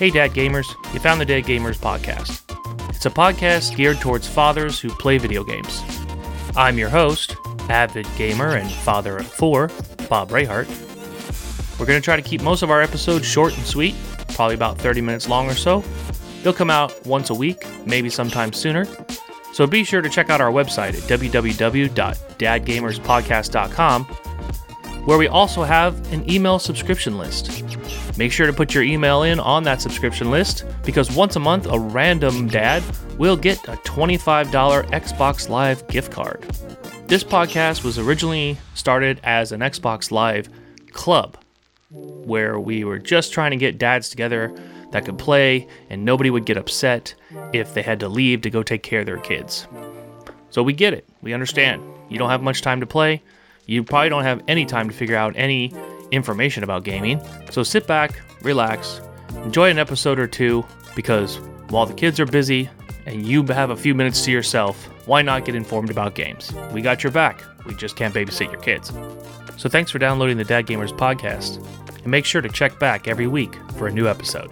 Hey, Dad Gamers, you found the Dad Gamers podcast. It's a podcast geared towards fathers who play video games. I'm your host, avid gamer and father of four, Bob Rayhart. We're going to try to keep most of our episodes short and sweet, probably about 30 minutes long or so. They'll come out once a week, maybe sometime sooner. So be sure to check out our website at www.dadgamerspodcast.com, where we also have an email subscription list. Make sure to put your email in on that subscription list because once a month, a random dad will get a $25 Xbox Live gift card. This podcast was originally started as an Xbox Live club where we were just trying to get dads together that could play and nobody would get upset if they had to leave to go take care of their kids. So we get it. We understand. You don't have much time to play. You probably don't have any time to figure out any information about gaming. So sit back, relax, enjoy an episode or two because while the kids are busy and you have a few minutes to yourself, why not get informed about games? We got your back. We just can't babysit your kids. So thanks for downloading the Dad Gamers podcast and make sure to check back every week for a new episode.